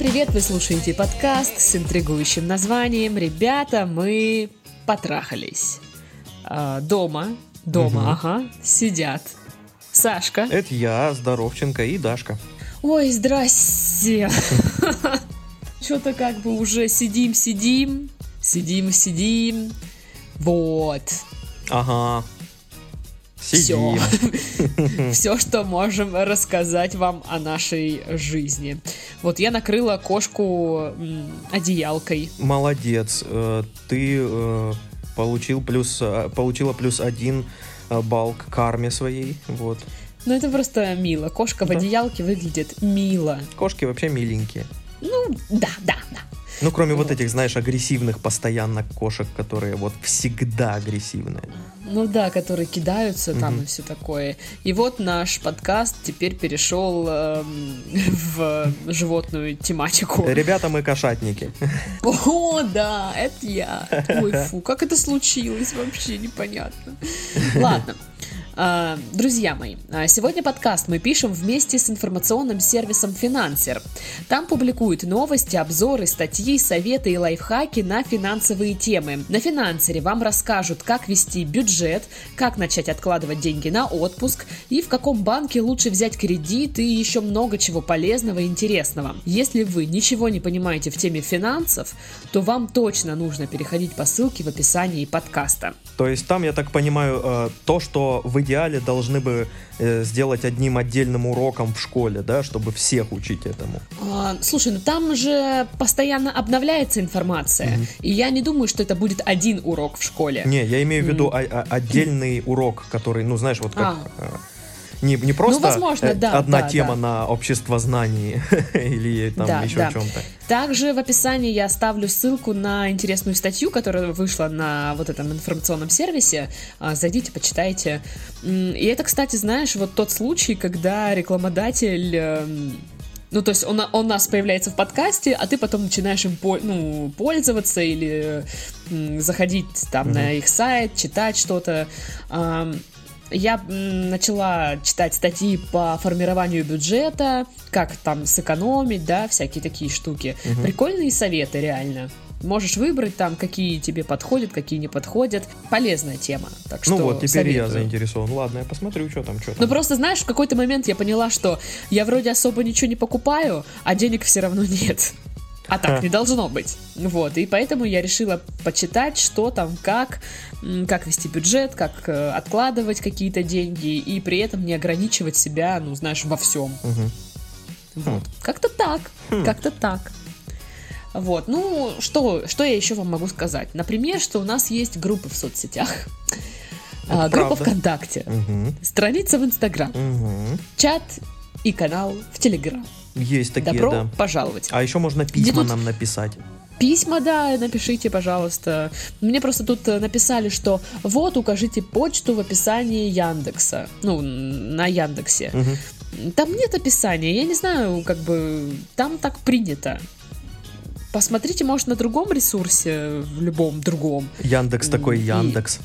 привет! Вы слушаете подкаст с интригующим названием «Ребята, мы потрахались». А, дома, дома, Мгм. ага, сидят Сашка. Это я, Здоровченко и Дашка. Ой, здрасте. Что-то как бы уже сидим-сидим, сидим-сидим. Вот. Ага. Все. Сидим. Все, что можем рассказать вам о нашей жизни. Вот я накрыла кошку одеялкой. Молодец. Э, Ты э, получил плюс, э, получила плюс один балл к карме своей. Вот. Ну, это просто мило. Кошка в одеялке выглядит мило. Кошки вообще миленькие. Ну, да, да, да. Ну, кроме вот Вот. этих, знаешь, агрессивных постоянно кошек, которые вот всегда агрессивные. Ну да, которые кидаются там Мгм. и все такое. И вот наш подкаст теперь перешел эм, в животную тематику. Ребята, мы кошатники. О, да, это я. Ой, фу, как это случилось, вообще непонятно. Ладно. А, Друзья мои, а, сегодня подкаст мы пишем вместе с информационным сервисом Финансер. Там публикуют новости, обзоры, статьи, советы и лайфхаки на финансовые темы. На Финансере вам расскажут, как вести бюджет, как начать откладывать деньги на отпуск и в каком банке лучше взять кредит и еще много чего полезного и интересного. Если вы ничего не понимаете в теме финансов, то вам точно нужно переходить по ссылке в описании подкаста. То есть там, я так понимаю, э, то, что в идеале должны бы э, сделать одним отдельным уроком в школе, да, чтобы всех учить этому. А, Слушай, ну там же постоянно обновляется информация, Мгм. и я не думаю, что это будет один урок в школе. Не, я имею в виду М. о- о- отдельный урок, который, ну, знаешь, вот как... А. Не, не просто возможно, э, да, одна да, тема да. на обществознании или там Да, еще да. чем-то. Также в описании я оставлю ссылку на интересную статью, которая вышла на вот этом информационном сервисе. А, Зайдите, почитайте. И это, кстати, знаешь, вот тот случай, когда рекламодатель... эм, Ну, то есть он, он у нас появляется в подкасте, а ты потом начинаешь им ну, пользоваться или м, заходить там Мгм. на их сайт, читать что-то. Ам, Я начала читать статьи по формированию бюджета, как там сэкономить, да, всякие такие штуки. Мгм. Прикольные советы, реально. Можешь выбрать там, какие тебе подходят, какие не подходят. Полезная тема. Так что Ну вот, теперь я советую. заинтересован. Ладно, я посмотрю, что там, что там. Ну просто, знаешь, в какой-то момент я поняла, что я вроде особо ничего не покупаю, а денег все равно нет. А так не должно быть. Вот, и поэтому я решила почитать, что там, как, как вести бюджет, как э, откладывать какие-то деньги, и при этом не ограничивать себя, ну, знаешь, во всем. Вот. Как-то так, Хм. как-то так. Вот, ну, что, что я еще вам могу сказать? Например, что у нас есть группы в соцсетях. А, группа. ВКонтакте, Мгм. страница в Инстаграм, Мгм. чат и канал в Телеграм. Есть такие, Добро да. пожаловать. А еще можно письма нам написать. Письма, да, напишите, пожалуйста. Мне просто тут э, написали, что вот, укажите почту в описании Яндекса. Ну, на Яндексе. Мгм. Там нет описания, я не знаю, как бы там так принято. Посмотрите, может, на другом ресурсе, в любом другом. Яндекс такой И- Яндекс.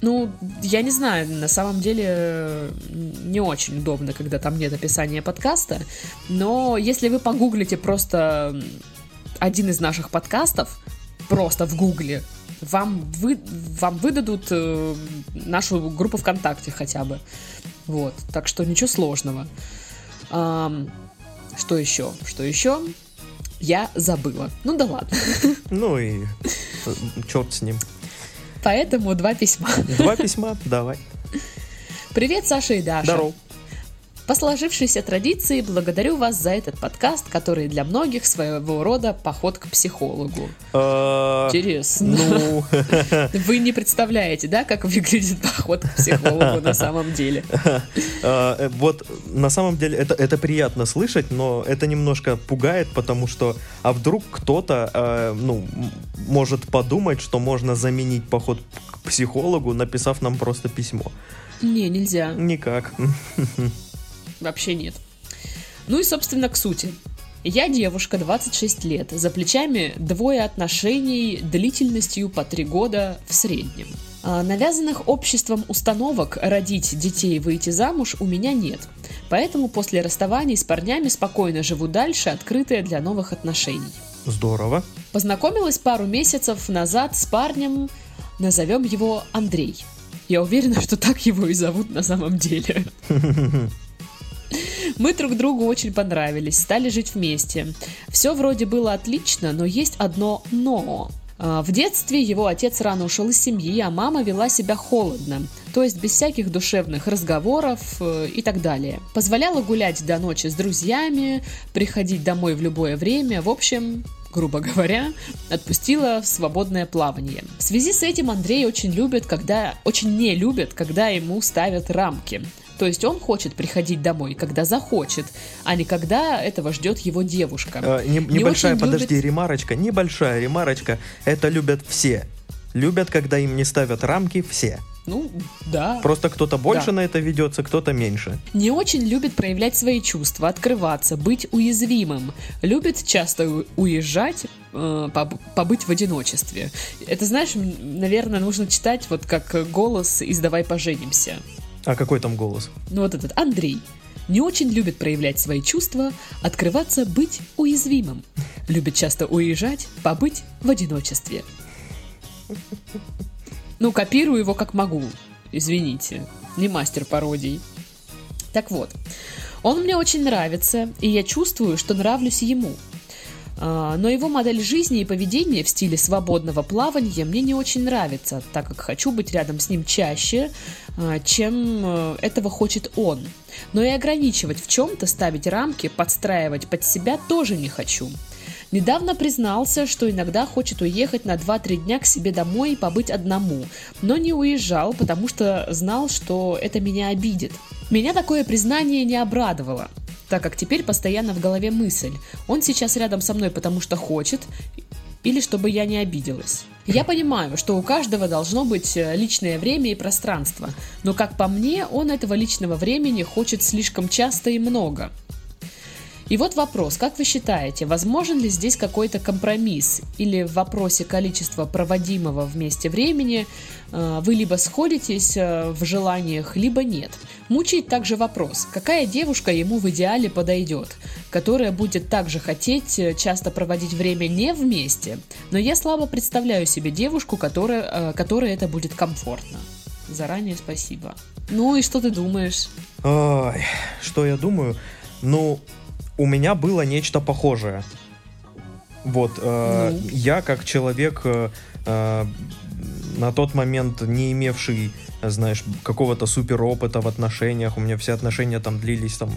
Ну, я не знаю, на самом деле э, не очень удобно, когда там нет описания подкаста. Но если вы погуглите просто один из наших подкастов, просто в гугле, вам, вы, вам выдадут э, нашу группу ВКонтакте хотя бы. Вот, так что ничего сложного. Ам, что еще? Что еще? Я забыла. Ну да ладно. Ну и черт с ним. Поэтому два письма. Два письма, давай. Привет, Саша и Даша. Здорово. По сложившейся традиции благодарю вас за этот подкаст, который для многих своего рода поход к психологу. Э, Интересно. Ну, Вы не представляете, да, как выглядит поход к психологу на самом деле? э, вот на самом деле это, это приятно слышать, но это немножко пугает, потому что, а вдруг кто-то, э, ну, может подумать, что можно заменить поход к психологу, написав нам просто письмо. Не, нельзя. Никак. Вообще нет. Ну и, собственно, к сути. Я девушка, 26 лет, за плечами двое отношений длительностью по три года в среднем. А навязанных обществом установок родить детей и выйти замуж у меня нет. Поэтому после расставаний с парнями спокойно живу дальше, открытая для новых отношений. Здорово. Познакомилась пару месяцев назад с парнем, назовем его Андрей. Я уверена, что так его и зовут на самом деле. Мы друг другу очень понравились, стали жить вместе. Все вроде было отлично, но есть одно «но». А, в детстве его отец рано ушел из семьи, а мама вела себя холодно, то есть без всяких душевных разговоров э, и так далее. Позволяла гулять до ночи с друзьями, приходить домой в любое время, в общем, грубо говоря, отпустила в свободное плавание. В связи с этим Андрей очень любит, когда, очень не любит, когда ему ставят рамки. То есть он хочет приходить домой, когда захочет, а не когда этого ждет его девушка. Э, не, небольшая, не подожди, любит... ремарочка, небольшая ремарочка. Это любят все. Любят, когда им не ставят рамки все. Ну, да. Просто кто-то больше да. на это ведется, кто-то меньше. Не очень любит проявлять свои чувства, открываться, быть уязвимым. Любит часто уезжать, э, побыть в одиночестве. Это, знаешь, наверное, нужно читать вот как голос из «Давай поженимся». А какой там голос? Ну вот этот Андрей. Не очень любит проявлять свои чувства, открываться, быть уязвимым. Любит часто уезжать, побыть в одиночестве. Ну, копирую его как могу. Извините, не мастер пародий. Так вот, он мне очень нравится, и я чувствую, что нравлюсь ему – но его модель жизни и поведения в стиле свободного плавания мне не очень нравится, так как хочу быть рядом с ним чаще, а, чем э, этого хочет он. Но и ограничивать в чем-то, ставить рамки, подстраивать под себя тоже не хочу. Недавно признался, что иногда хочет уехать на 2-3 дня к себе домой и побыть одному, но не уезжал, потому что знал, что это меня обидит. Меня такое признание не обрадовало так как теперь постоянно в голове мысль, он сейчас рядом со мной, потому что хочет, или чтобы я не обиделась. Я понимаю, что у каждого должно быть э, личное время и пространство, но как по мне, он этого личного времени хочет слишком часто и много. И вот вопрос, как вы считаете, возможен ли здесь какой-то компромисс? Или в вопросе количества проводимого вместе времени э, вы либо сходитесь э, в желаниях, либо нет? Мучает также вопрос, какая девушка ему в идеале подойдет, которая будет также хотеть э, часто проводить время не вместе, но я слабо представляю себе девушку, которая, которой это будет комфортно. Заранее спасибо. Ну и что ты думаешь? Ой, что я думаю? Ну, у меня было нечто похожее. Вот, э, ну. я как человек э, э, на тот момент не имевший, знаешь, какого-то супер опыта в отношениях, у меня все отношения там длились там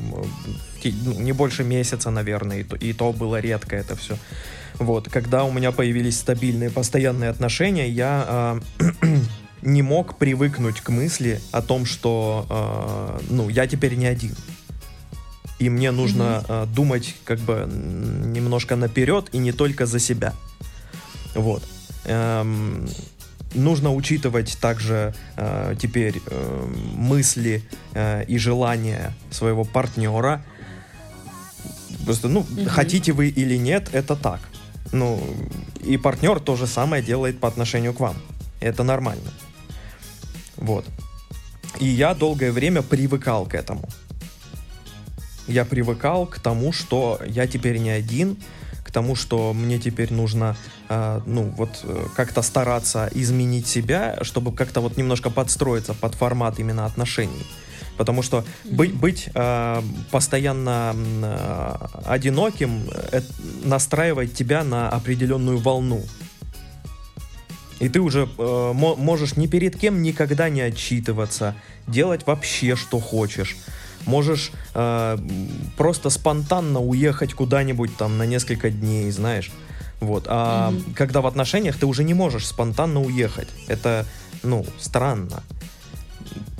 э, ну, не больше месяца, наверное, и то, и то было редко это все. Вот, когда у меня появились стабильные, постоянные отношения, я э, не мог привыкнуть к мысли о том, что, э, ну, я теперь не один и мне нужно mm-hmm. думать как бы немножко наперед и не только за себя. Вот. Эм, нужно учитывать также э, теперь э, мысли э, и желания своего партнера. Просто, ну, mm-hmm. хотите вы или нет, это так. Ну, и партнер то же самое делает по отношению к вам. Это нормально. Вот. И я долгое время привыкал к этому я привыкал к тому, что я теперь не один, к тому, что мне теперь нужно, э, ну, вот, э, как-то стараться изменить себя, чтобы как-то вот немножко подстроиться под формат именно отношений. Потому что быть, быть э, постоянно э, одиноким э, настраивает тебя на определенную волну. И ты уже э, можешь ни перед кем никогда не отчитываться, делать вообще что хочешь можешь э, просто спонтанно уехать куда-нибудь там на несколько дней, знаешь. Вот. А mm-hmm. когда в отношениях ты уже не можешь спонтанно уехать. Это, ну, странно.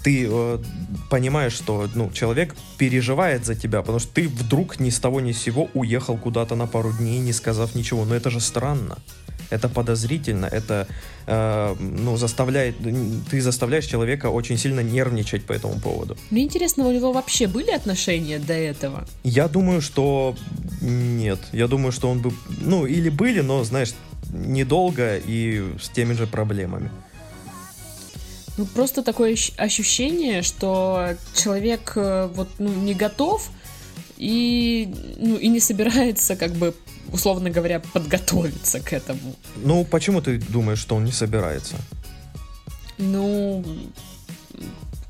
Ты э, понимаешь, что ну, человек переживает за тебя, потому что ты вдруг ни с того ни с сего уехал куда-то на пару дней, не сказав ничего. Но это же странно. Это подозрительно, это э, ну, заставляет, ты заставляешь человека очень сильно нервничать по этому поводу. Мне интересно, у него вообще были отношения до этого? Я думаю, что нет. Я думаю, что он бы, ну, или были, но, знаешь, недолго и с теми же проблемами. Ну, просто такое ощущение, что человек э, вот, ну, не готов и, ну, и не собирается, как бы, условно говоря, подготовиться к этому. Ну, почему ты думаешь, что он не собирается? Ну,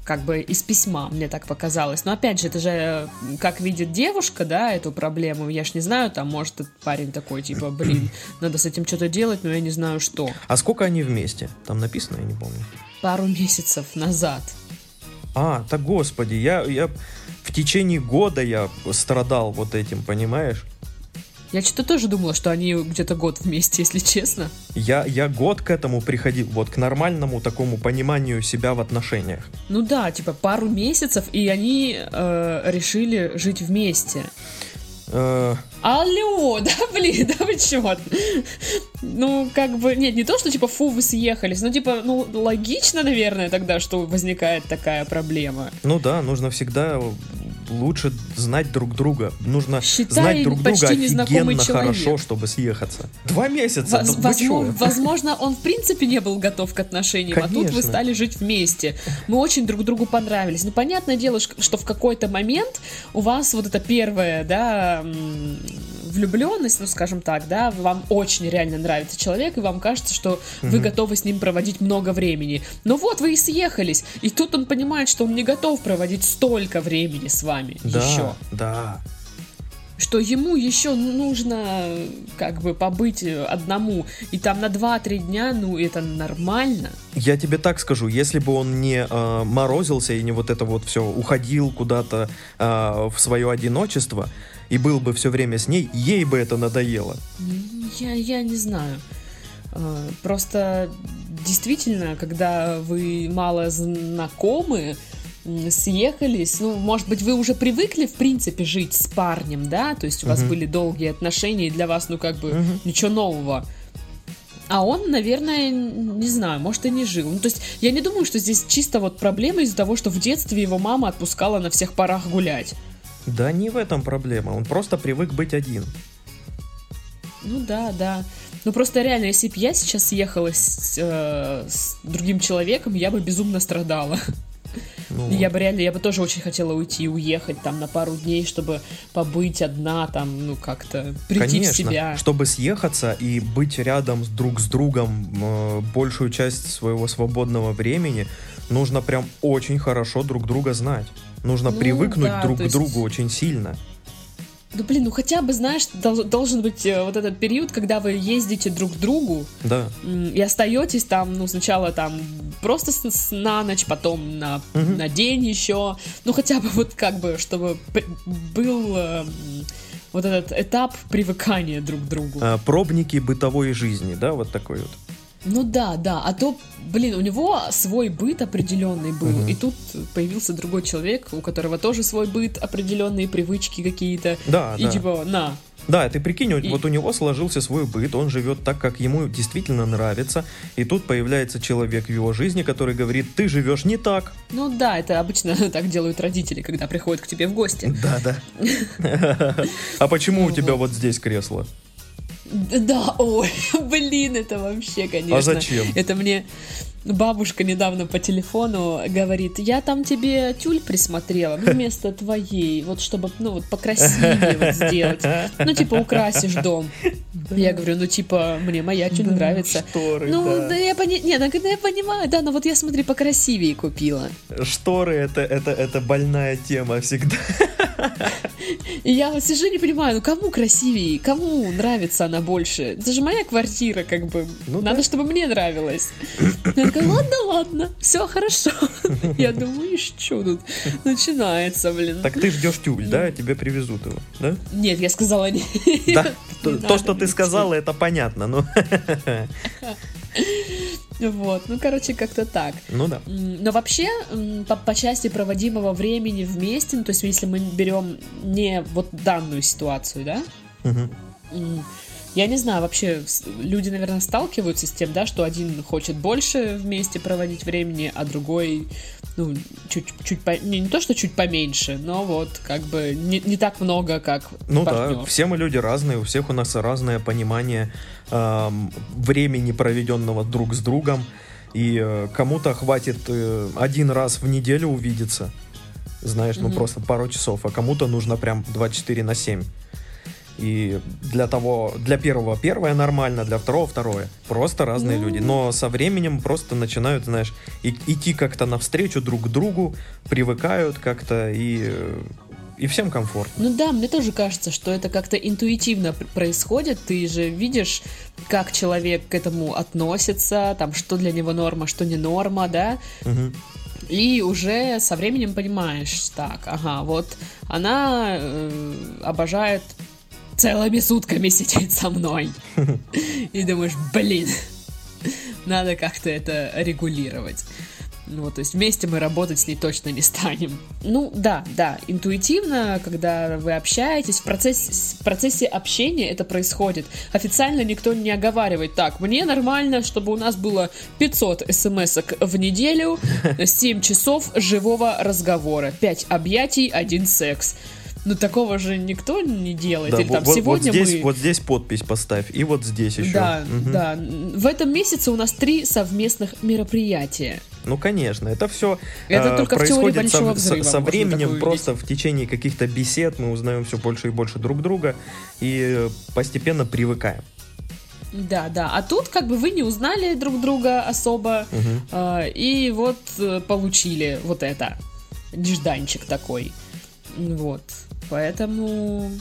как бы из письма, мне так показалось. Но опять же, это же как видит девушка, да, эту проблему. Я ж не знаю, там, может, этот парень такой, типа, блин, надо с этим что-то делать, но я не знаю, что. А сколько они вместе? Там написано, я не помню пару месяцев назад. А, так господи, я, я в течение года я страдал вот этим, понимаешь? Я что-то тоже думала, что они где-то год вместе, если честно. Я, я год к этому приходил, вот к нормальному такому пониманию себя в отношениях. Ну да, типа пару месяцев, и они э, решили жить вместе. Э... Алло, да блин, да вы чё? Ну, как бы, нет, не то, что типа, фу, вы съехались, но типа, ну, логично, наверное, тогда, что возникает такая проблема. Ну да, нужно всегда лучше знать друг друга. Нужно Считай, знать друг друга офигенно хорошо, чтобы съехаться. Два месяца. Воз, да возможно, возможно, он в принципе не был готов к отношениям, Конечно. а тут вы стали жить вместе. Мы очень друг другу понравились. Ну, понятное дело, что в какой-то момент у вас вот это первое, да, влюбленность, ну, скажем так, да, вам очень реально нравится человек, и вам кажется, что mm-hmm. вы готовы с ним проводить много времени. Но вот вы и съехались, и тут он понимает, что он не готов проводить столько времени с вами да, еще. Да, что ему еще нужно как бы побыть одному, и там на 2-3 дня, ну, это нормально. Я тебе так скажу, если бы он не э, морозился и не вот это вот все, уходил куда-то э, в свое одиночество, и был бы все время с ней, ей бы это надоело. Я, я не знаю. А, просто действительно, когда вы мало знакомы, съехались, ну, может быть, вы уже привыкли, в принципе, жить с парнем, да, то есть у вас uh-huh. были долгие отношения, и для вас, ну, как бы, uh-huh. ничего нового. А он, наверное, не знаю, может, и не жил. Ну, то есть, я не думаю, что здесь чисто вот проблема из-за того, что в детстве его мама отпускала на всех парах гулять. Да не в этом проблема, он просто привык быть один. Ну да, да. Ну просто реально, если бы я сейчас ехала с, э, с другим человеком, я бы безумно страдала. Ну, я бы реально, я бы тоже очень хотела уйти, уехать там на пару дней, чтобы побыть одна, там, ну как-то прийти Конечно, в себя. чтобы съехаться и быть рядом друг с другом э, большую часть своего свободного времени, нужно прям очень хорошо друг друга знать. Нужно ну, привыкнуть да, друг к есть... другу очень сильно. Ну блин, ну хотя бы, знаешь, должен быть э, вот этот период, когда вы ездите друг к другу. Да. И остаетесь там, ну, сначала там просто с, с, на ночь, потом на, угу. на день еще. Ну, хотя бы вот как бы, чтобы был э, вот этот этап привыкания друг к другу. А, пробники бытовой жизни, да, вот такой вот. Ну да, да. А то, блин, у него свой быт определенный был. Угу. И тут появился другой человек, у которого тоже свой быт, определенные привычки какие-то. Да, и да. типа, на. Да, ты прикинь, и... вот у него сложился свой быт, он живет так, как ему действительно нравится, и тут появляется человек в его жизни, который говорит, ты живешь не так. Ну да, это обычно так делают родители, когда приходят к тебе в гости. Да, да. А почему у тебя вот здесь кресло? Да, ой, блин, это вообще, конечно. А зачем? Это мне бабушка недавно по телефону говорит, я там тебе тюль присмотрела вместо твоей, вот чтобы, ну вот покрасивее вот сделать. Ну, типа, украсишь дом. Да. Я говорю, ну, типа, мне моя тюль да, нравится. Шторы, ну, да. да я, пони... Не, ну, я понимаю, да, но вот я, смотри, покрасивее купила. Шторы это, это, это больная тема всегда. И я вот сижу не понимаю, ну кому красивее, кому нравится она больше? Это же моя квартира, как бы. Ну, Надо, да. чтобы мне нравилось. Я такая, ладно, ладно, все хорошо. Я думаю, что тут начинается, блин. Так ты ждешь тюль, да? Тебе привезут его, да? Нет, я сказала нет. Да, то, что ты сказала, это понятно, но... Вот, ну, короче, как-то так. Ну да. Но вообще, по, по части проводимого времени вместе, ну, то есть, если мы берем не вот данную ситуацию, да, угу. Я не знаю, вообще люди, наверное, сталкиваются с тем, да, что один хочет больше вместе проводить времени, а другой, ну, чуть, чуть по... не, не то, что чуть поменьше, но вот как бы не, не так много, как Ну партнер. да, все мы люди разные, у всех у нас разное понимание эм, времени, проведенного друг с другом, и э, кому-то хватит э, один раз в неделю увидеться, знаешь, ну Мгм. просто пару часов, а кому-то нужно прям 24 на 7. И для того, для первого первое нормально, для второго второе. Просто разные Ну. люди. Но со временем просто начинают, знаешь, и- идти как-то навстречу друг к другу, привыкают как-то и, э, и всем комфортно. Ну да, мне тоже кажется, что это как-то интуитивно пр- происходит. Ты же видишь, как человек к этому относится, там, что для него норма, что не норма, да? Мгм. И уже со временем понимаешь, так, ага, вот она э, обожает целыми сутками сидеть со мной. И думаешь, блин, надо как-то это регулировать. Ну, вот, то есть вместе мы работать с ней точно не станем. Ну, да, да, интуитивно, когда вы общаетесь, в процессе, в процессе общения это происходит. Официально никто не оговаривает, так, мне нормально, чтобы у нас было 500 смс в неделю, 7 часов живого разговора, 5 объятий, 1 секс. Ну, такого же никто не делает. Да, Или вот, там вот- вот сегодня здесь, мы... вот здесь подпись поставь, и вот здесь еще. Да, Мгм. да. В этом месяце у нас три совместных мероприятия. Ну, конечно, это все Это только в теории происходит со, Большого со- Взрыва со можно временем, просто в течение каких-то бесед мы узнаем все больше и больше друг друга и э, постепенно привыкаем. Да, да. А тут как бы вы не узнали друг друга особо, Мгм. э, и вот э, получили вот это. Нежданчик такой. Вот. Поэтому,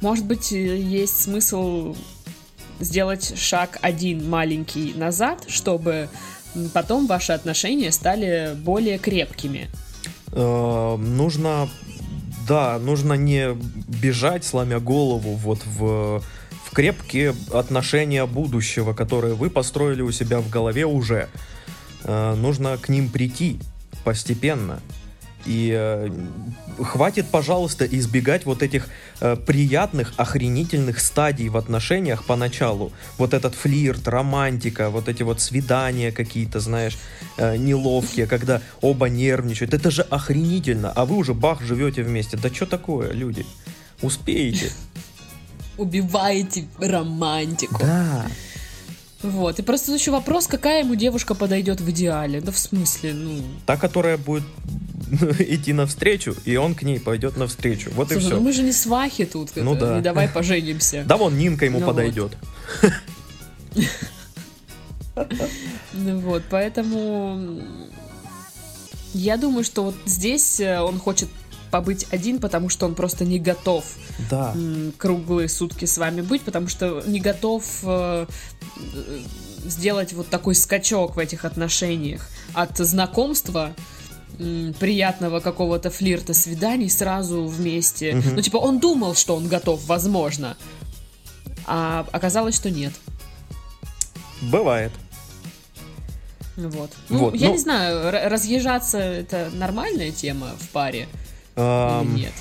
может быть, э, есть смысл сделать шаг один маленький назад, чтобы потом ваши отношения стали более крепкими. Э, нужно, да, нужно не бежать, сломя голову вот в, в крепкие отношения будущего, которые вы построили у себя в голове уже. Э, нужно к ним прийти постепенно. И э, хватит, пожалуйста, избегать вот этих э, приятных, охренительных стадий в отношениях поначалу. Вот этот флирт, романтика, вот эти вот свидания какие-то, знаешь, э, неловкие, когда оба нервничают. Это же охренительно, а вы уже бах живете вместе. Да что такое, люди? Успеете. Убиваете романтику. Да. Вот. И просто еще вопрос, какая ему девушка подойдет в идеале. Да в смысле, ну. Та, которая будет идти навстречу, и он к ней пойдет навстречу. Вот и Слушай, ну все. мы же не свахи тут. Ну это, да. Не давай поженимся. Да вон Нинка ему Ну подойдет. Ну вот, поэтому я думаю, что вот здесь э, он хочет побыть один, потому что он просто не готов Да. круглые сутки с вами быть, потому что не готов э, э, сделать вот такой скачок в этих отношениях от знакомства приятного какого-то флирта, свиданий сразу вместе. Мгм. Ну, типа, он думал, что он готов, возможно, а оказалось, что нет. Бывает. Вот. Ну, Вот, я ну- не знаю, разъезжаться это нормальная тема в паре Ам, или нет?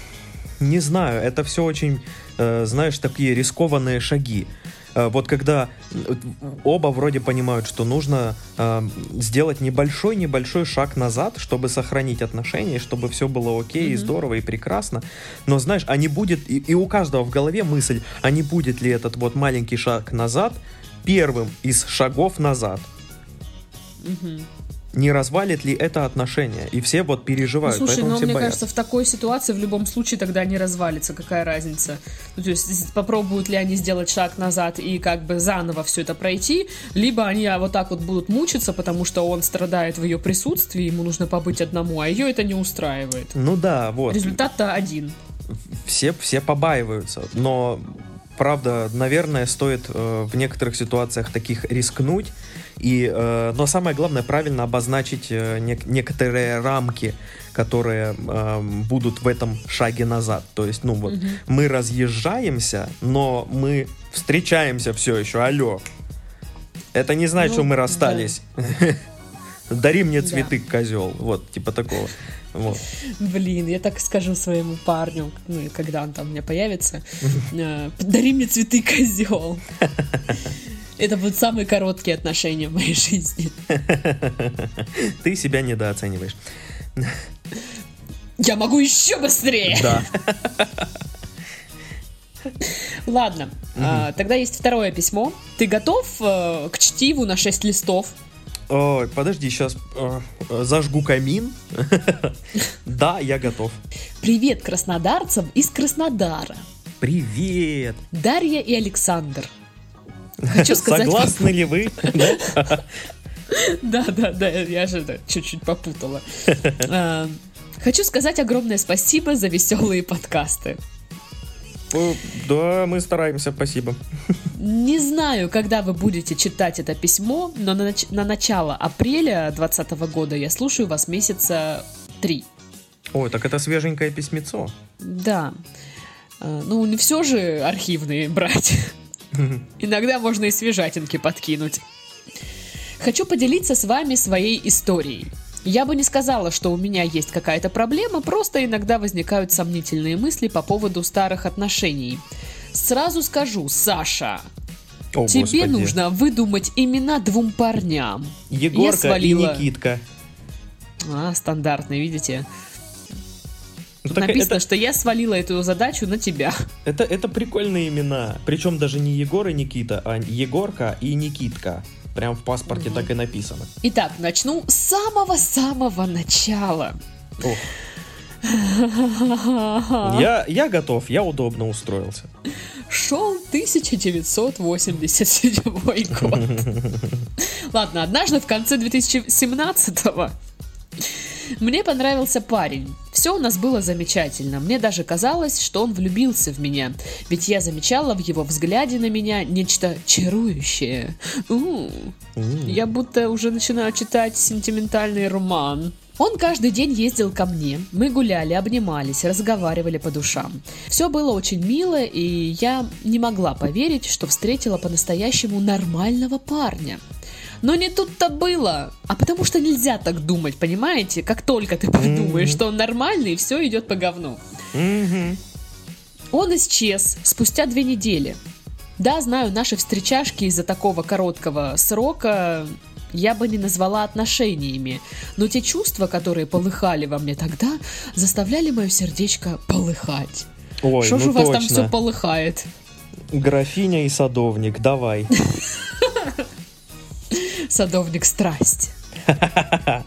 Не знаю, это все очень, э, знаешь, такие рискованные шаги. Э, Вот когда э, оба вроде понимают, что нужно э, сделать небольшой-небольшой шаг назад, чтобы сохранить отношения, чтобы все было окей, и Мгм. здорово, и прекрасно. Но знаешь, а не будет, и, и у каждого в голове мысль, а не будет ли этот вот маленький шаг назад первым из шагов назад? Мгм. Не развалит ли это отношения? И все вот Ну, переживают, слушай, поэтому но все мне боятся. кажется, в такой ситуации в любом случае тогда не развалится. Какая разница? Ну, то есть попробуют ли они сделать шаг назад и как бы заново все это пройти, либо они а, вот так вот будут мучиться, потому что он страдает в ее присутствии, ему нужно побыть одному, а ее это не устраивает. Ну да, вот. Результат-то один. все, все побаиваются, но правда, наверное, стоит э, в некоторых ситуациях таких рискнуть. И, э, но самое главное, правильно обозначить э, нек- некоторые рамки, которые э, будут в этом шаге назад. То есть, ну вот, Мгм. мы разъезжаемся, но мы встречаемся все еще. Алло. Это не значит, Ну, что мы да. расстались. Дари мне цветы, да. козел. Вот, типа такого. Вот. Блин, я так скажу своему парню, ну, когда он там у меня появится, э, дари мне цветы, козел. Это будут самые короткие отношения в моей жизни. Ты себя недооцениваешь. Я могу еще быстрее. Да. Ладно, угу. а, тогда есть второе письмо. Ты готов э, к чтиву на 6 листов? Ой, подожди, сейчас э, зажгу камин. Да, я готов. Привет краснодарцам из Краснодара. Привет. Дарья и Александр. Хочу сказать... Согласны ли вы? Да, да, да, я же чуть-чуть попутала. А, хочу сказать огромное спасибо за веселые подкасты. Да, мы стараемся, спасибо. Не знаю, когда вы будете читать это письмо, но на, нач- на начало апреля 2020 года я слушаю вас месяца три. Ой, так это свеженькое письмецо. Да. А, ну, не все же архивные брать. Иногда можно и свежатинки подкинуть. Хочу поделиться с вами своей историей. Я бы не сказала, что у меня есть какая-то проблема, просто иногда возникают сомнительные мысли по поводу старых отношений. Сразу скажу, Саша, О, тебе господи. нужно выдумать имена двум парням. Егорка свалила... и Никитка. А, стандартный, видите? Тут ну, написано, это... что я свалила эту задачу на тебя. Это, это прикольные имена. Причем даже не Егор и Никита, а Егорка и Никитка. Прям в паспорте угу. так и написано. Итак, начну с самого-самого начала. Я, я готов, я удобно устроился. Шел 1987 год. Ладно, однажды в конце 2017 мне понравился парень. Все у нас было замечательно. Мне даже казалось, что он влюбился в меня. Ведь я замечала в его взгляде на меня нечто чарующее. У-у-у. Я будто уже начинаю читать сентиментальный роман. Он каждый день ездил ко мне, мы гуляли, обнимались, разговаривали по душам. Все было очень мило, и я не могла поверить, что встретила по-настоящему нормального парня. Но не тут-то было. А потому что нельзя так думать, понимаете? Как только ты подумаешь, mm-hmm. что он нормальный, все идет по говну. Mm-hmm. Он исчез спустя две недели. Да, знаю, наши встречашки из-за такого короткого срока я бы не назвала отношениями, но те чувства, которые полыхали во мне тогда, заставляли мое сердечко полыхать. Ой, Что ну же у вас точно. там все полыхает? Графиня и садовник, давай. Садовник страсть.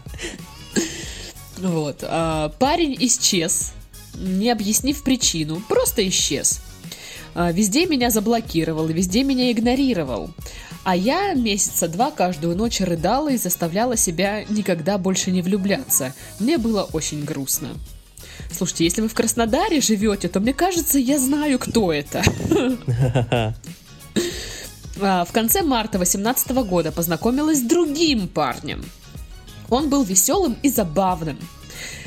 Вот. А, парень исчез, не объяснив причину, просто исчез. А, везде меня заблокировал, везде меня игнорировал. А я месяца два каждую ночь рыдала и заставляла себя никогда больше не влюбляться. Мне было очень грустно. Слушайте, если вы в Краснодаре живете, то мне кажется, я знаю, кто это. А, в конце марта 2018 года познакомилась с другим парнем. Он был веселым и забавным.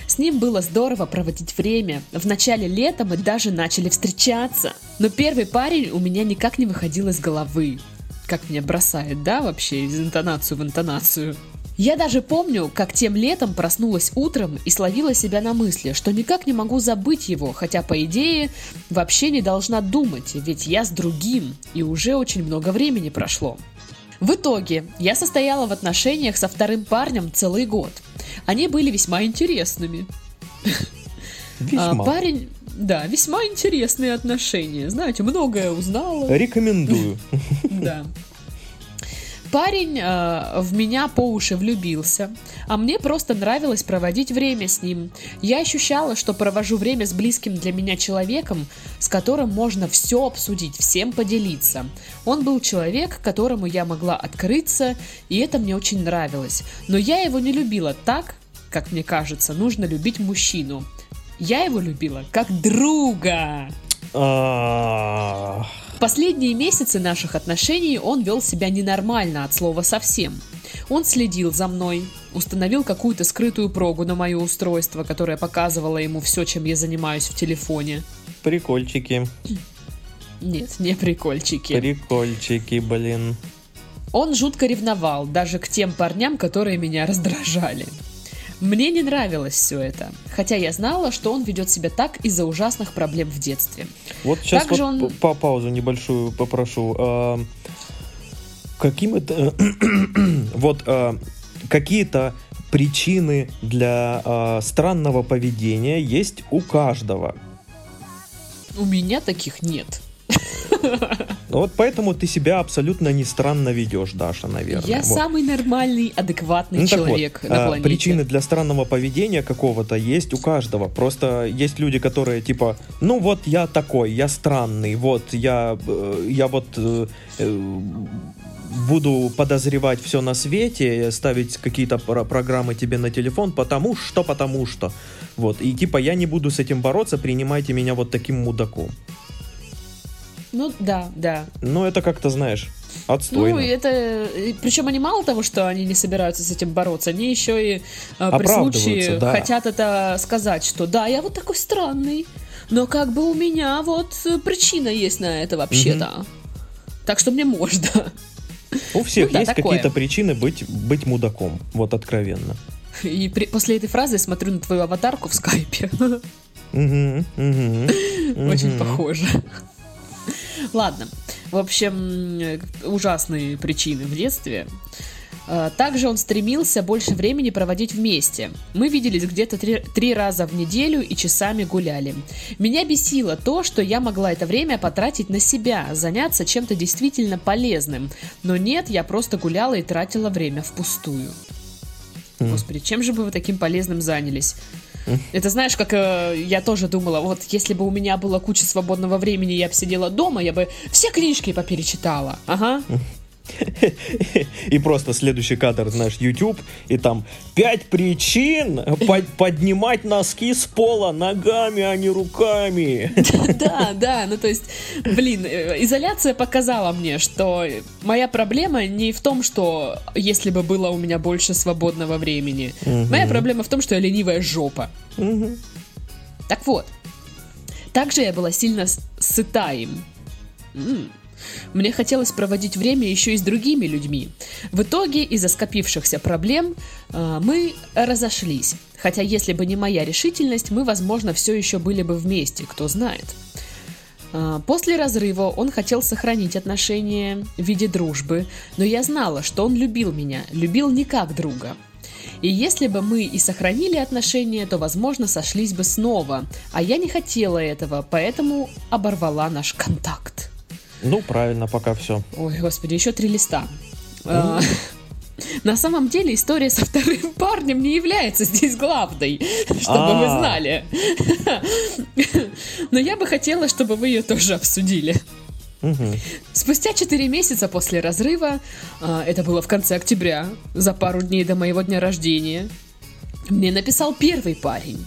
С ним было здорово проводить время. В начале лета мы даже начали встречаться. Но первый парень у меня никак не выходил из головы. Как меня бросает, да, вообще, из интонацию в интонацию. Я даже помню, как тем летом проснулась утром и словила себя на мысли, что никак не могу забыть его, хотя, по идее, вообще не должна думать, ведь я с другим, и уже очень много времени прошло. В итоге я состояла в отношениях со вторым парнем целый год. Они были весьма интересными. Весьма. А, парень, да, весьма интересные отношения. Знаете, многое узнала. Рекомендую. Да. Парень э, в меня по уши влюбился, а мне просто нравилось проводить время с ним. Я ощущала, что провожу время с близким для меня человеком, с которым можно все обсудить, всем поделиться. Он был человек, которому я могла открыться, и это мне очень нравилось. Но я его не любила так, как мне кажется, нужно любить мужчину. Я его любила как друга. А, Последние месяцы наших отношений он вел себя ненормально от слова совсем. Он следил за мной, установил какую-то скрытую прогу на мое устройство, которое показывало ему все, чем я занимаюсь в телефоне. Прикольчики. Нет, не прикольчики. Прикольчики, блин. Он жутко ревновал даже к тем парням, которые меня раздражали. Мне не нравилось все это, хотя я знала, что он ведет себя так из-за ужасных проблем в детстве. Вот сейчас Также вот он- по паузу небольшую попрошу. А, Каким это... вот а, какие-то причины для а, странного поведения есть у каждого. У меня таких нет. Вот поэтому ты себя абсолютно не странно ведешь, Даша, наверное. Я Вот. самый нормальный, адекватный Ну, так вот, человек на а, планете. Причины для странного поведения какого-то есть у каждого. Просто есть люди, которые типа, ну вот я такой, я странный, вот я, э, я вот э, э, буду подозревать все на свете, ставить какие-то про- программы тебе на телефон, потому что, потому что. Вот, и типа я не буду с этим бороться, принимайте меня вот таким мудаком. Ну да, да. Ну это как-то, знаешь, отстойно. Ну, и это... Причем они мало того, что они не собираются с этим бороться, они еще и а, при случае да. хотят это сказать, что да, я вот такой странный, но как бы у меня вот э, причина есть на это вообще-то. Так что мне можно. У всех ну да, есть какие-то причины быть, быть мудаком, вот откровенно. И при- после этой фразы я смотрю на твою аватарку в скайпе. Мгм, мгм, Очень мгм. похоже. Ладно. В общем, ужасные причины в детстве. Э, Также он стремился больше времени проводить вместе. Мы виделись где-то три, три раза в неделю и часами гуляли. Меня бесило то, что я могла это время потратить на себя, заняться чем-то действительно полезным. Но нет, я просто гуляла и тратила время впустую. Господи, чем же бы вы таким полезным занялись? Это знаешь, как э, я тоже думала, вот если бы у меня была куча свободного времени, я бы сидела дома, я бы все книжки поперечитала. Ага. И просто следующий кадр, знаешь, YouTube, и там пять причин по- поднимать носки с пола ногами, а не руками. Да, да, ну то есть, блин, э, изоляция показала мне, что моя проблема не в том, что если бы было у меня больше свободного времени. Моя проблема в том, что я ленивая жопа. Мгм. Так вот, также я была сильно сыта им. М. Мне хотелось проводить время еще и с другими людьми. В итоге, из-за скопившихся проблем, э, мы разошлись. Хотя, если бы не моя решительность, мы, возможно, все еще были бы вместе, кто знает. А, После разрыва он хотел сохранить отношения в виде дружбы, но я знала, что он любил меня, любил не как друга. И если бы мы и сохранили отношения, то, возможно, сошлись бы снова. А я не хотела этого, поэтому оборвала наш контакт. Ну, правильно, пока все. Ой, господи, еще три листа. А, На самом деле история со вторым парнем не является здесь главной, чтобы вы А. знали. Но я бы хотела, чтобы вы ее тоже обсудили. Спустя 4 месяца после разрыва, а, это было в конце октября, за пару дней до моего дня рождения, мне написал первый парень.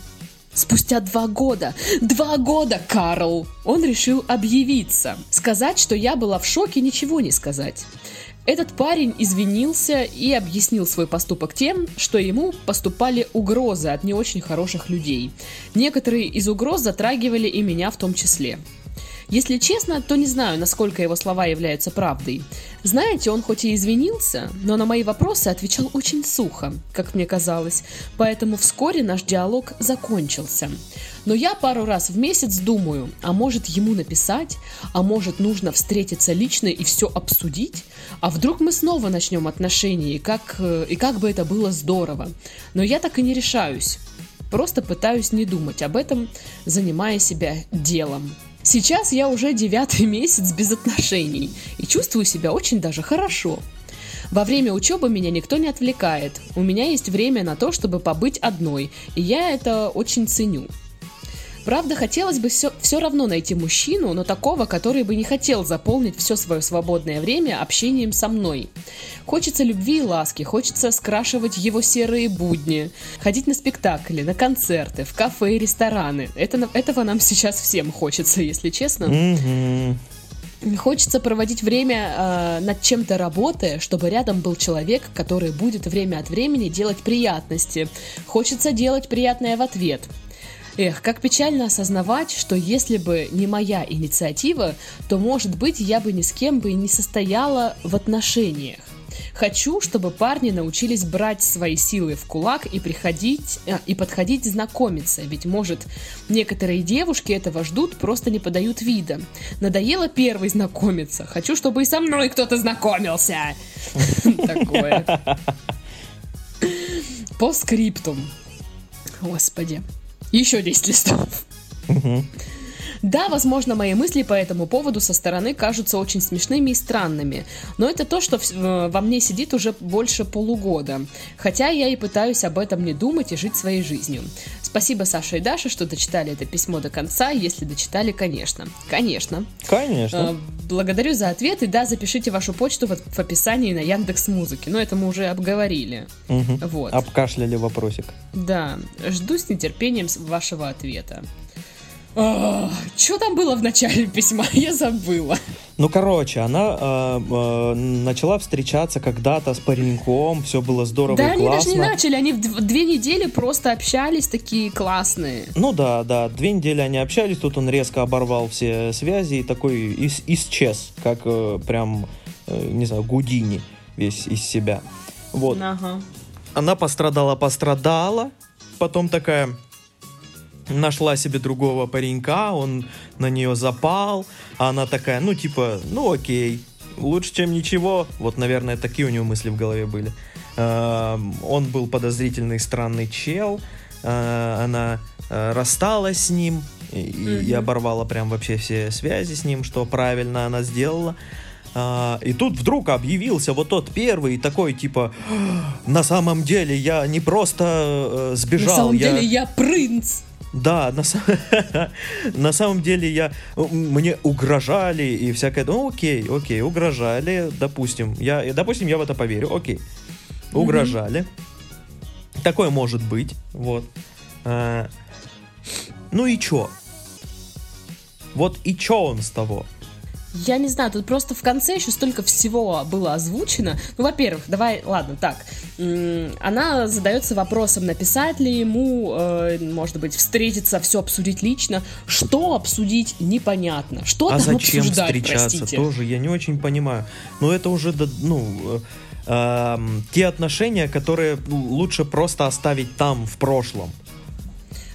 Спустя два года, два года, Карл, он решил объявиться, сказать, что я была в шоке, ничего не сказать. Этот парень извинился и объяснил свой поступок тем, что ему поступали угрозы от не очень хороших людей. Некоторые из угроз затрагивали и меня в том числе. Если честно, то не знаю, насколько его слова являются правдой. Знаете, он хоть и извинился, но на мои вопросы отвечал очень сухо, как мне казалось, поэтому вскоре наш диалог закончился. Но я пару раз в месяц думаю, а может ему написать, а может нужно встретиться лично и все обсудить, а вдруг мы снова начнем отношения, и как, э, и как бы это было здорово. Но я так и не решаюсь. Просто пытаюсь не думать об этом, занимая себя делом. Сейчас я уже девятый месяц без отношений и чувствую себя очень даже хорошо. Во время учебы меня никто не отвлекает. У меня есть время на то, чтобы побыть одной, и я это очень ценю. Правда, хотелось бы все, все равно найти мужчину, но такого, который бы не хотел заполнить все свое свободное время общением со мной. Хочется любви и ласки, хочется скрашивать его серые будни, ходить на спектакли, на концерты, в кафе и рестораны. Это, этого нам сейчас всем хочется, если честно. Хочется проводить время э, над чем-то работая, чтобы рядом был человек, который будет время от времени делать приятности. Хочется делать приятное в ответ. Эх, как печально осознавать, что если бы не моя инициатива, то, может быть, я бы ни с кем бы и не состояла в отношениях. Хочу, чтобы парни научились брать свои силы в кулак и приходить э, и подходить знакомиться, ведь может некоторые девушки этого ждут, просто не подают вида. Надоело первый знакомиться. Хочу, чтобы и со мной кто-то знакомился. Такое. По скриптум. Господи. Еще 10 листов. Да, возможно, мои мысли по этому поводу со стороны кажутся очень смешными и странными, но это то, что э, во мне сидит уже больше полугода. Хотя я и пытаюсь об этом не думать и жить своей жизнью. Спасибо Саше и Даше, что дочитали это письмо до конца, если дочитали, конечно. Конечно. Конечно. Э, благодарю за ответ, и да, запишите вашу почту в, в описании на Яндекс Музыке. Но это мы уже обговорили. Угу. Вот. Обкашляли вопросик. Да, жду с нетерпением вашего ответа. Что там было в начале письма? Я забыла. Ну, короче, она э, э, начала встречаться когда-то с пареньком, все было здорово да, и классно. Да, они даже не начали, они в две недели просто общались, такие классные. Ну да, да, две недели они общались, тут он резко оборвал все связи и такой ис исчез, как э, прям, э, не знаю, Гудини весь из себя. Вот. Ага. Она пострадала, пострадала, потом такая нашла себе другого паренька, он на нее запал, а она такая, ну, типа, ну, окей, лучше, чем ничего. Вот, наверное, такие у него мысли в голове были. Эм, он был подозрительный, странный чел, э, она э, рассталась с ним и, mm-hmm. и оборвала прям вообще все связи с ним, что правильно она сделала. А, и тут вдруг объявился вот тот первый такой, типа, на самом деле я не просто э, сбежал. На самом я... деле я принц. Да, на, на самом деле я мне угрожали и всякое. Ну, окей, окей, угрожали, допустим. Я, допустим, я в это поверю, окей. Угрожали. Mm-hmm. Такое может быть. Вот. А, ну и чё? Вот и чё он с того? Я не знаю, тут просто в конце еще столько всего было озвучено. Ну, во-первых, давай, ладно, так. Она задается вопросом, написать ли ему, э, может быть, встретиться, все обсудить лично. Что обсудить, непонятно. Что а там зачем обсуждать, встречаться, простите? тоже я не очень понимаю. Но это уже, ну, э, э, те отношения, которые лучше просто оставить там, в прошлом.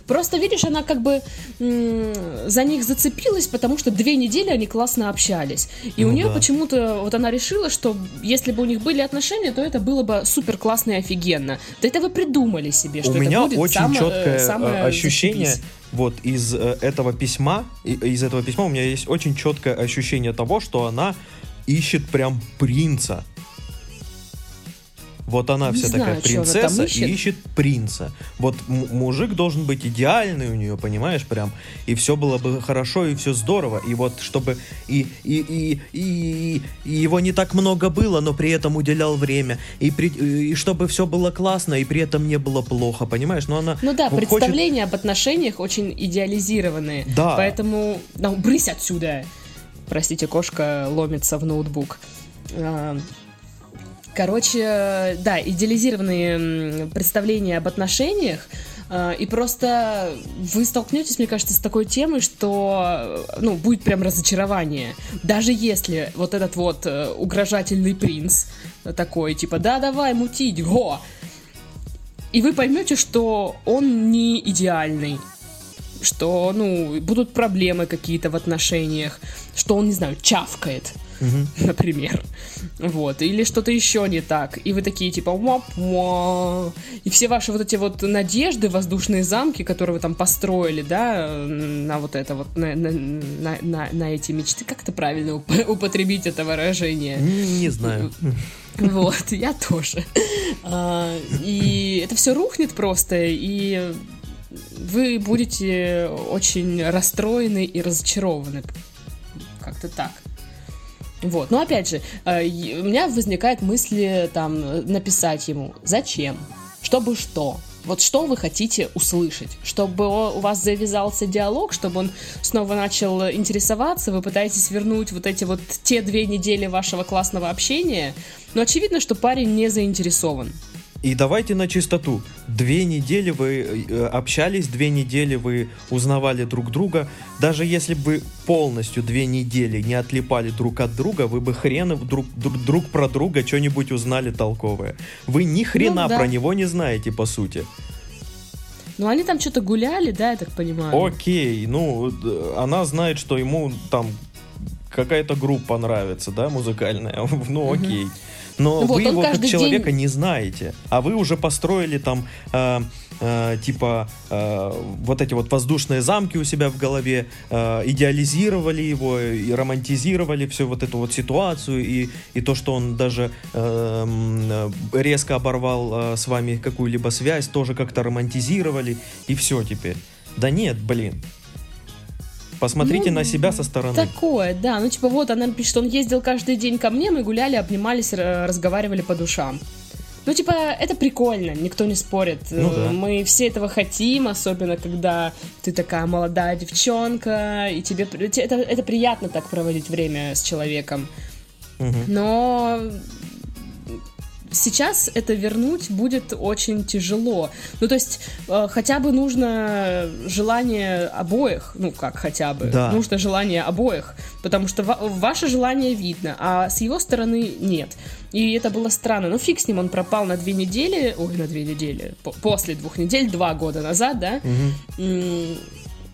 Просто, видишь, она как бы за них зацепилась, потому что две недели они классно общались. И ну, у нее да. почему-то, вот она решила, что если бы у них были отношения, то это было бы супер классно и офигенно. Да это вы придумали себе, что у это меня будет очень само, четкое э, самое ощущение, зашибись. вот из э, этого письма, из этого письма у меня есть очень четкое ощущение того, что она ищет прям принца. Вот она не вся знаю, такая принцесса ищет. и ищет принца. Вот мужик должен быть идеальный у нее, понимаешь, прям. И все было бы хорошо, и все здорово. И вот чтобы и, и, и, и, и его не так много было, но при этом уделял время. И, при, и чтобы все было классно, и при этом не было плохо, понимаешь? Но она ну да, хочет... представления об отношениях очень идеализированные. Да. Поэтому, ну, брысь отсюда. Простите, кошка ломится в ноутбук. Короче, да, идеализированные представления об отношениях, а, и просто вы столкнетесь, мне кажется, с такой темой, что, ну, будет прям разочарование. Даже если вот этот вот э, угрожательный принц такой, типа, да, давай мутить, го! И вы поймете, что он не идеальный, что, ну, будут проблемы какие-то в отношениях, что он, не знаю, чавкает угу. например. Вот, или что-то еще не так. И вы такие, типа, ва И все ваши вот эти вот надежды, воздушные замки, которые вы там построили, да, на вот это вот, на, на, на, на, на эти мечты, как это правильно употребить это выражение? Не, не знаю. Вот, я тоже. А, и это все рухнет просто, и вы будете очень расстроены и разочарованы. Как-то так. Вот. Но опять же, э, у меня возникает мысли там написать ему, зачем, чтобы что, вот что вы хотите услышать? Чтобы у вас завязался диалог, чтобы он снова начал интересоваться, вы пытаетесь вернуть вот эти вот те две недели вашего классного общения, но очевидно, что парень не заинтересован. И давайте на чистоту. Две недели вы э, общались, две недели вы узнавали друг друга. Даже если бы вы полностью две недели не отлипали друг от друга, вы бы хрен друг, друг, друг про друга что-нибудь узнали толковое. Вы ни хрена ну, да. про него не знаете, по сути. Ну, они там что-то гуляли, да, я так понимаю? Окей, ну, она знает, что ему там какая-то группа нравится, да, музыкальная. ну, окей. Но ну, вы вот его как человека день... не знаете, а вы уже построили там э, э, типа э, вот эти вот воздушные замки у себя в голове, э, идеализировали его и романтизировали всю вот эту вот ситуацию и, и то, что он даже э, резко оборвал э, с вами какую-либо связь, тоже как-то романтизировали и все теперь. Да нет, блин. Посмотрите ну, на себя со стороны. Такое, да. Ну, типа, вот она пишет, он ездил каждый день ко мне, мы гуляли, обнимались, разговаривали по душам. Ну, типа, это прикольно, никто не спорит. Ну, да. Мы все этого хотим, особенно когда ты такая молодая девчонка, и тебе это, это приятно так проводить время с человеком. Угу. Но сейчас это вернуть будет очень тяжело. Ну, то есть, э, хотя бы нужно желание обоих, ну, как хотя бы, да. нужно желание обоих, потому что ва- ваше желание видно, а с его стороны нет. И это было странно. Ну, фиг с ним, он пропал на две недели, ой, на две недели, после двух недель, два года назад, да? Угу.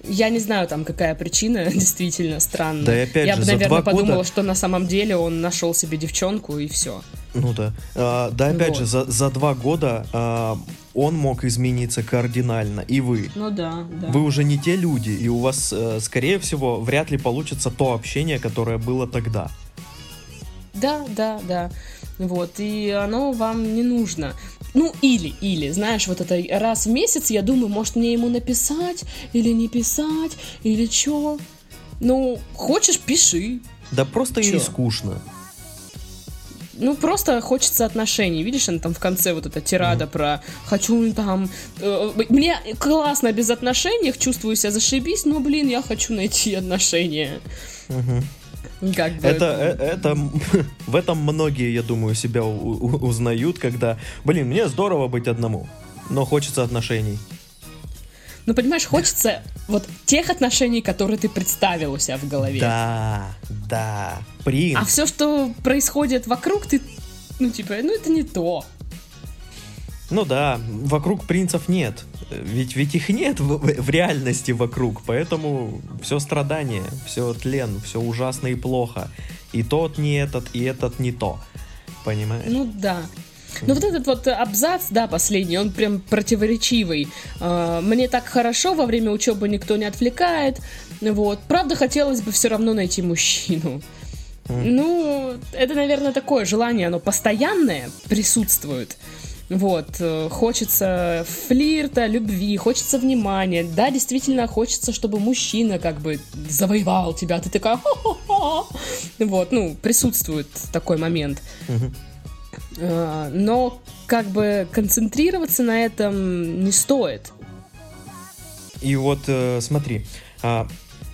Я не знаю, там какая причина, действительно странная. Да и опять Я же, бы, наверное, подумала, года... что на самом деле он нашел себе девчонку и все. Ну да. А, да, опять вот. же, за, за два года а, он мог измениться кардинально, и вы. Ну да, да. Вы уже не те люди, и у вас, а, скорее всего, вряд ли получится то общение, которое было тогда. Да, да, да. Вот, и оно вам не нужно. Ну, или, или, знаешь, вот это раз в месяц я думаю, может мне ему написать, или не писать, или чё. Ну, хочешь, пиши. Да просто чё? ей скучно. Ну, просто хочется отношений. Видишь, она там в конце вот эта тирада mm. про «хочу там...» э, Мне классно без отношений, чувствую себя зашибись, но, блин, я хочу найти отношения. Mm-hmm. Как бы... это, это, это, в этом многие, я думаю, себя у, у, узнают, когда, блин, мне здорово быть одному, но хочется отношений. Ну, понимаешь, хочется вот тех отношений, которые ты представил у себя в голове. Да, да, принц. А все, что происходит вокруг, ты, ну, типа, ну, это не то. Ну да, вокруг принцев нет. Ведь, ведь их нет в, в реальности вокруг, поэтому все страдание, все тлен, все ужасно и плохо. И тот не этот, и этот не то. Понимаешь? Ну да. Ну вот этот вот абзац, да, последний, он прям противоречивый. А, мне так хорошо, во время учебы никто не отвлекает. Вот. Правда, хотелось бы все равно найти мужчину. Ну, это, наверное, такое желание, оно постоянное присутствует. Вот, э, хочется флирта, любви, хочется внимания. Да, действительно, хочется, чтобы мужчина как бы завоевал тебя. Ты такая, Хо-хо-хо! вот, ну, присутствует такой момент. Э, но как бы концентрироваться на этом не стоит. И вот э, смотри, а,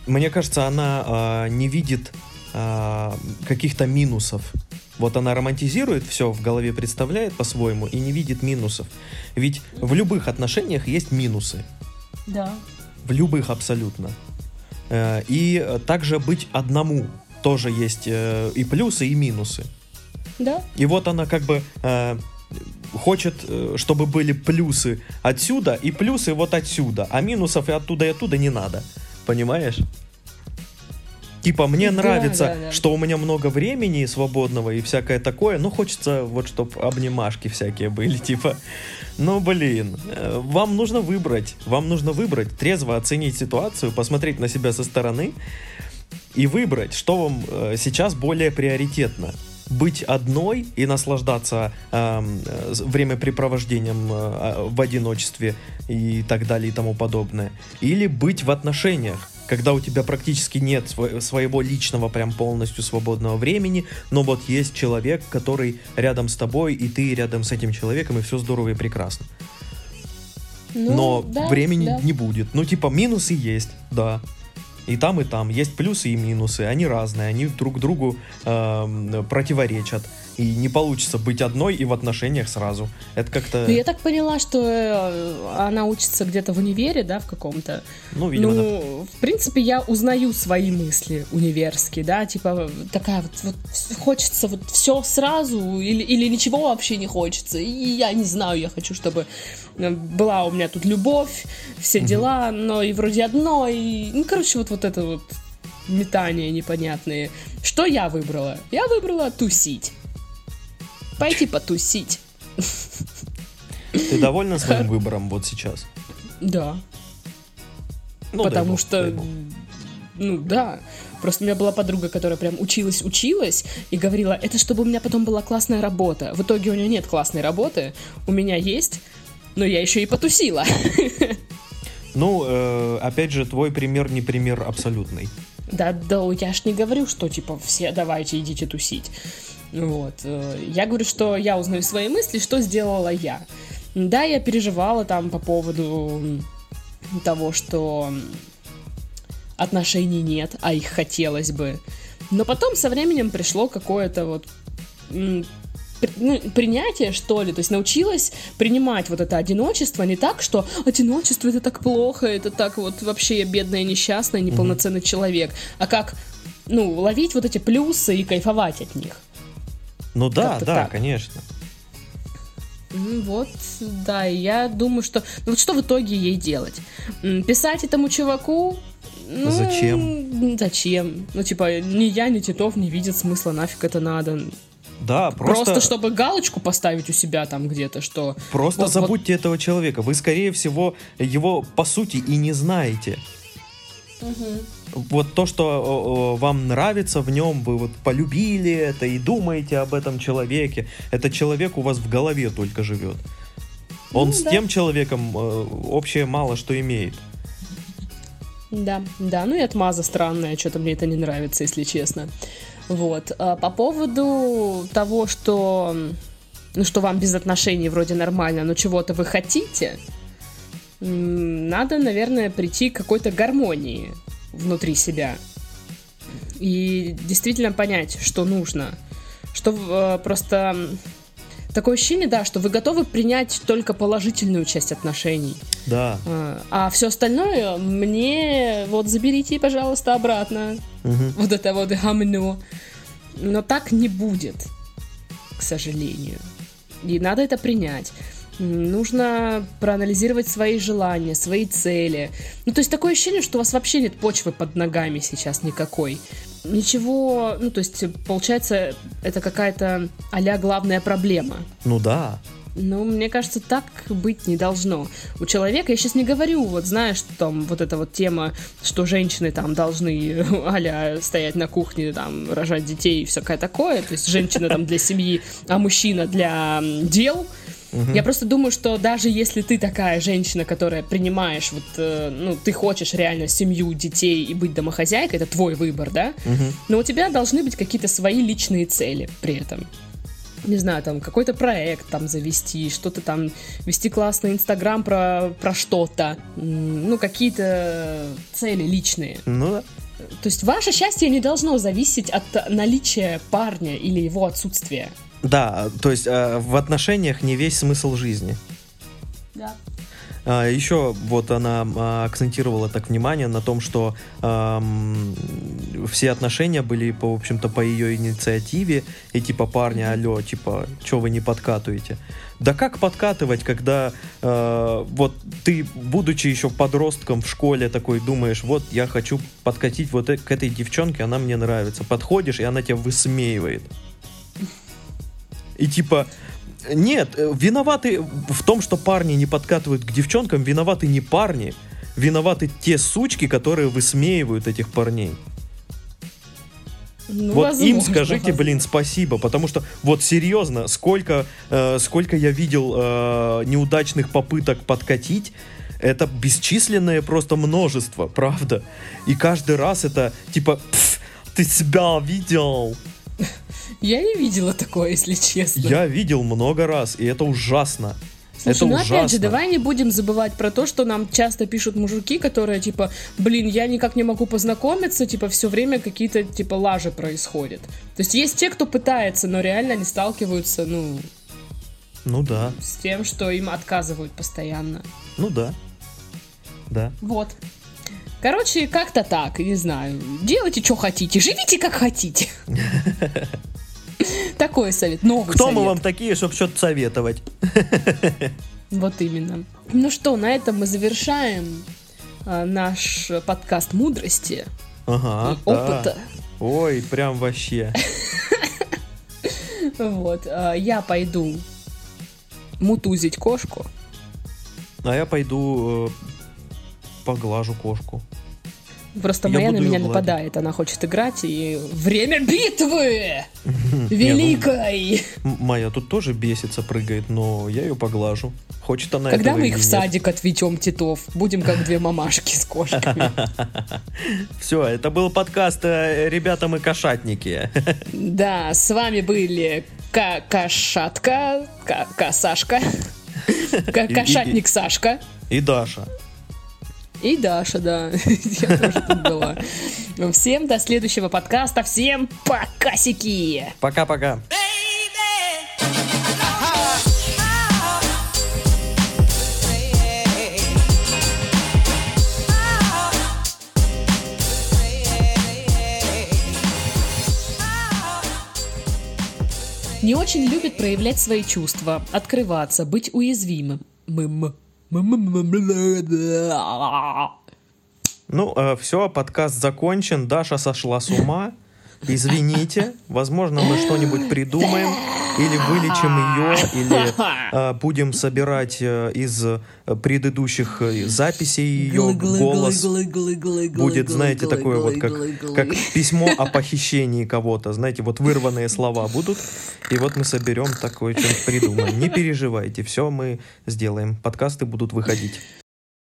мне кажется, она а, не видит а, каких-то минусов вот она романтизирует все в голове, представляет по-своему и не видит минусов. Ведь в любых отношениях есть минусы. Да. В любых абсолютно. Э, и также быть одному тоже есть э, и плюсы, и минусы. Да. И вот она как бы э, хочет, чтобы были плюсы отсюда и плюсы вот отсюда, а минусов и оттуда и оттуда не надо. Понимаешь? Типа, мне да, нравится, да, да. что у меня много времени свободного и всякое такое, но хочется вот, чтобы обнимашки всякие были, типа. Ну, блин, э, вам нужно выбрать, вам нужно выбрать, трезво оценить ситуацию, посмотреть на себя со стороны и выбрать, что вам э, сейчас более приоритетно быть одной и наслаждаться э, времяпрепровождением э, в одиночестве и так далее и тому подобное, или быть в отношениях, когда у тебя практически нет своего личного прям полностью свободного времени, но вот есть человек, который рядом с тобой, и ты рядом с этим человеком, и все здорово и прекрасно. Ну, но да, времени да. не будет. Ну, типа, минусы есть, да. И там, и там. Есть плюсы и минусы, они разные, они друг другу э, противоречат и не получится быть одной и в отношениях сразу. Это как-то... Ну, я так поняла, что э, она учится где-то в универе, да, в каком-то. Ну, видимо, ну, да. в принципе, я узнаю свои мысли универские, да, типа такая вот, вот хочется вот все сразу или, или ничего вообще не хочется. И я не знаю, я хочу, чтобы э, была у меня тут любовь, все дела, но и вроде одно, и, ну, короче, вот, вот это вот метания непонятные. Что я выбрала? Я выбрала тусить. Пойти потусить. Ты довольна своим выбором вот сейчас? Да. Ну, Потому бог, что, ну да, Просто у меня была подруга, которая прям училась, училась и говорила, это чтобы у меня потом была классная работа. В итоге у нее нет классной работы, у меня есть, но я еще и потусила. Ну, э, опять же, твой пример не пример абсолютный. Да, да, я ж не говорю, что типа все давайте идите тусить. Вот. Э, я говорю, что я узнаю свои мысли, что сделала я. Да, я переживала там по поводу того, что отношений нет, а их хотелось бы. Но потом со временем пришло какое-то вот ну, принятие, что ли, то есть научилась принимать вот это одиночество не так, что одиночество это так плохо, это так вот вообще я бедная, несчастная, неполноценный mm-hmm. человек, а как, ну, ловить вот эти плюсы и кайфовать от них. Ну да, да, так. конечно. Вот, да, я думаю, что... Ну вот что в итоге ей делать? Писать этому чуваку? Ну, зачем? Зачем? Ну, типа, ни я, ни Титов не видят смысла, нафиг это надо. Да, просто... Просто чтобы галочку поставить у себя там где-то, что... Просто вот, забудьте вот... этого человека. Вы, скорее всего, его, по сути, и не знаете. Угу. Вот то, что вам нравится в нем, вы вот полюбили это и думаете об этом человеке, этот человек у вас в голове только живет. Он ну, с да. тем человеком э, общее мало что имеет. Да, да, ну и отмаза странная, что-то мне это не нравится, если честно. Вот. А по поводу того, что, ну, что вам без отношений вроде нормально, но чего-то вы хотите, надо, наверное, прийти к какой-то гармонии внутри себя. И действительно понять, что нужно. Что э, просто такое ощущение, да, что вы готовы принять только положительную часть отношений. Да. А, а все остальное мне вот заберите, пожалуйста, обратно. Угу. Вот это вот гамно. Но так не будет, к сожалению. И надо это принять нужно проанализировать свои желания, свои цели. Ну, то есть такое ощущение, что у вас вообще нет почвы под ногами сейчас никакой. Ничего, ну, то есть, получается, это какая-то а главная проблема. Ну да. Ну, мне кажется, так быть не должно. У человека, я сейчас не говорю, вот знаешь, там вот эта вот тема, что женщины там должны а стоять на кухне, там, рожать детей и всякое такое. То есть женщина там для семьи, а мужчина для дел. Угу. Я просто думаю, что даже если ты такая женщина, которая принимаешь, вот, э, ну, ты хочешь реально семью, детей и быть домохозяйкой, это твой выбор, да? Угу. Но у тебя должны быть какие-то свои личные цели при этом не знаю, там, какой-то проект там завести, что-то там, вести классный инстаграм про, про что-то, ну, какие-то цели личные. Ну да. То есть ваше счастье не должно зависеть от наличия парня или его отсутствия. Да, то есть э, в отношениях не весь смысл жизни. Да. А, еще вот она а, акцентировала так внимание на том, что эм, все отношения были, по, в общем-то, по ее инициативе, и типа, парня, алло, типа, что вы не подкатываете? Да как подкатывать, когда э, вот ты, будучи еще подростком в школе, такой думаешь, вот я хочу подкатить вот э, к этой девчонке, она мне нравится. Подходишь, и она тебя высмеивает. И типа, нет, э, виноваты в том, что парни не подкатывают к девчонкам, виноваты не парни, виноваты те сучки, которые высмеивают этих парней. Ну, вот возможно, им скажите, возможно. блин, спасибо, потому что вот серьезно, сколько, э, сколько я видел э, неудачных попыток подкатить, это бесчисленное просто множество, правда. И каждый раз это типа, ты себя видел, я не видела такое, если честно. Я видел много раз, и это ужасно. Слушай, это ну ужасно. опять же, давай не будем забывать про то, что нам часто пишут мужики, которые типа, блин, я никак не могу познакомиться, типа все время какие-то типа лажи происходят. То есть есть те, кто пытается, но реально они сталкиваются, ну, Ну да, с тем, что им отказывают постоянно. ну да. Да. Вот. Короче, как-то так, не знаю. Делайте, что хотите, живите, как хотите. Такой совет, новый Кто совет. мы вам такие, чтобы что-то советовать? Вот именно. Ну что, на этом мы завершаем а, наш подкаст мудрости Ага, и да. опыта. Ой, прям вообще. Вот. а, Я пойду мутузить кошку. А я пойду э, поглажу кошку. Просто Я моя на меня нападает. Она хочет играть, и время битвы! Великой! М- Моя тут тоже бесится, прыгает, но я ее поглажу. Хочет она Когда мы их в садик отведем, Титов? Будем как две мамашки с кошками. Все, это был подкаст э, «Ребята, мы кошатники». Да, с вами были Ка- Кошатка, Ка- Косашка, Кошатник Сашка И Даша. И Даша, да. Я тоже тут была. Всем до следующего подкаста. Всем покасики! Пока-пока. Не очень любит проявлять свои чувства, открываться, быть уязвимым. Ну, все, подкаст закончен. Даша сошла с ума. Извините. Возможно, мы что-нибудь придумаем. Или вылечим ее, или э, будем собирать э, из э, предыдущих э, записей ее голос. Будет, знаете, такое вот, как, как письмо о похищении кого-то. Знаете, вот вырванные слова будут. И вот мы соберем такое, что-нибудь придумаем. Не переживайте, все мы сделаем. Подкасты будут выходить.